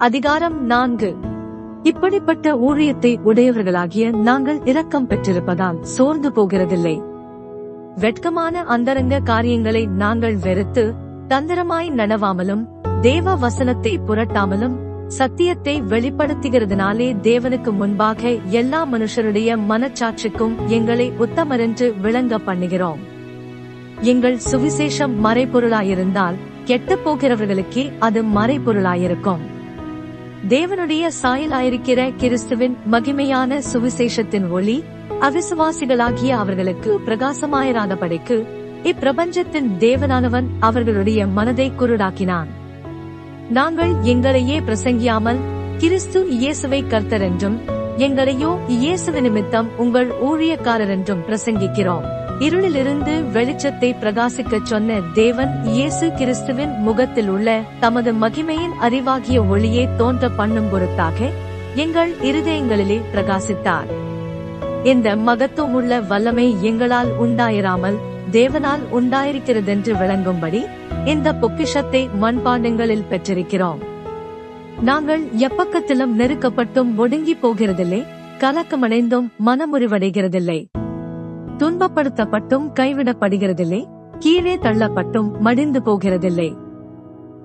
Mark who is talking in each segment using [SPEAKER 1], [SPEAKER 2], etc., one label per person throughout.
[SPEAKER 1] அதிகாரம் நான்கு. இப்படிப்பட்ட ஊழியத்தை உடையவர்களாகிய நாங்கள் இரக்கம் பெற்றிருப்பதால் சோர்ந்து போகிறதில்லை. வெட்கமான அந்தரங்க காரியங்களை நாங்கள் வெறுத்து தந்திரமாய் நனவாமலும் தேவ வசனத்தை புரட்டாமலும் சத்தியத்தை வெளிப்படுத்துகிறதுனாலே தேவனுக்கு முன்பாக எல்லா மனுஷருடைய மனச்சாட்சிக்கும் எங்களை உத்தமரென்று விளங்க பண்ணுகிறோம். எங்கள் சுவிசேஷம் மறைபொருளாயிருந்தால் கெட்டுப் போகிறவர்களுக்கே அது மறைபொருளாயிருக்கும். தேவனுடைய சாயலாயிருக்கிற கிறிஸ்துவின் மகிமையான சுவிசேஷத்தின் ஒளி அவிசுவாசிகளாகிய அவர்களுக்கு பிரகாசமாயிராதபடிக்கு இப்பிரபஞ்சத்தின் தேவனானவன் அவர்களுடைய மனதை குருடாக்கினான். நாங்கள் எங்களையே பிரசங்கியாமல் கிறிஸ்து இயேசுவை கர்த்தர் என்றும் எங்களையோ இயேசுவின் நிமித்தம் உங்கள் ஊழியக்காரர் என்றும் பிரசங்கிக்கிறோம். இருளிலிருந்து வெளிச்சத்தை பிரகாசிக்கச் சொன்ன தேவன் இயேசு கிறிஸ்துவின் முகத்தில் உள்ள தமது மகிமையின் அறிவாகிய ஒளியை தோன்ற பண்ணும் பொருட்டாக எங்கள் இருதயங்களிலே பிரகாசித்தார். இந்த மகத்துவமுள்ள வல்லமை எங்களால் உண்டாயிராமல் தேவனால் உண்டாயிருக்கிறதென்று விளங்கும்படி இந்த பொக்கிஷத்தை மண்பாண்டங்களில் பெற்றிருக்கிறோம். நாங்கள் எப்பக்கத்திலும் நெருக்கப்பட்டும் ஒடுங்கி போகிறதில்லை கலக்கமடைந்தும் மனமுறிவடைகிறதில்லை. துன்பப்படுத்தப்பட்டும் கைவிடப்படுகிறதில்லை கீழே தள்ளப்பட்டும் மடிந்து போகிறதில்லை.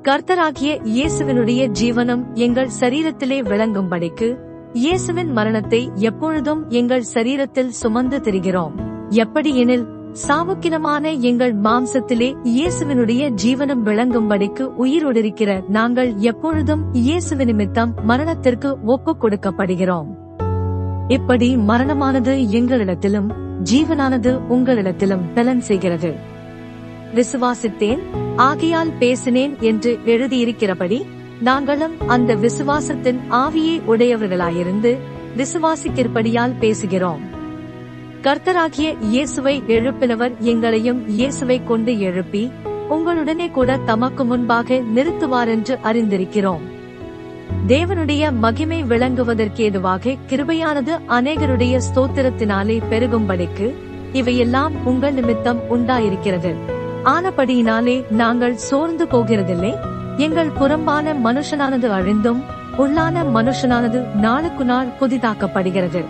[SPEAKER 1] கர்த்தராகிய இயேசுவினுடைய ஜீவனம் எங்கள் சரீரத்திலே விளங்கும்படிக்கு இயேசுவின் மரணத்தை எப்பொழுதும் எங்கள் சரீரத்தில் சுமந்து திரிகிறோம். எப்படியெனில் சாவுக்கினமான எங்கள் மாம்சத்திலே இயேசுவினுடைய ஜீவனம் விளங்கும்படிக்கு உயிரோடிருக்கிற நாங்கள் எப்பொழுதும் இயேசுவின் நிமித்தம் மரணத்திற்கு ஒப்புக் கொடுக்கப்படுகிறோம். இப்படி மரணமானது எங்களிடத்திலும் ஜீவனானது உங்களிடத்திலும் பலன் செய்கிறது. விசுவாசித்தேன் ஆகையால் பேசினேன் என்று எழுதியிருக்கிறபடி நாங்களும் அந்த விசுவாசத்தின் ஆவியை உடையவர்களாயிருந்து விசுவாசிக்கிறபடியால் பேசுகிறோம். கர்த்தராகிய இயேசுவை எழுப்பினவர் எங்களையும் இயேசுவை கொண்டு எழுப்பி உங்களுடனே கூட தமக்கு முன்பாக நிறுத்துவாரென்று அறிந்திருக்கிறோம். தேவனுடைய மகிமை விளங்குவதற்கேதுவாக கிருபையானது அநேகருடைய ஸ்தோத்திரத்தினாலே பெருகும்படிக்கு இவையெல்லாம் உங்கள் நிமித்தம் உண்டாயிருக்கிறது. ஆனபடியினாலே நாங்கள் சோர்ந்து போகிறதில்லை. எங்கள் புறம்பான மனுஷனானது அழிந்தும் உள்ளான மனுஷனானது நாளுக்கு நாள் புதிதாக்கப்படுகிறது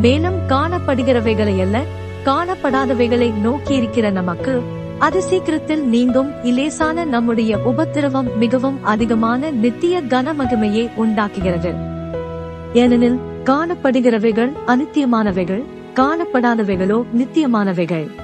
[SPEAKER 1] மேலும் காணப்படுகிறவைகளை அல்ல காணப்படாதவைகளை நோக்கி இருக்கிற நமக்கு அது சீக்கிரத்தில் நீங்கும் இலேசான நம்முடைய உபத்திரவம் மிகவும் அதிகமான நித்திய கனமகிமையை உண்டாக்குகிறது. ஏனெனில் காணப்படுகிறவைகள் அனித்தியமானவைகள் காணப்படாதவைகளோ நித்தியமானவைகள்.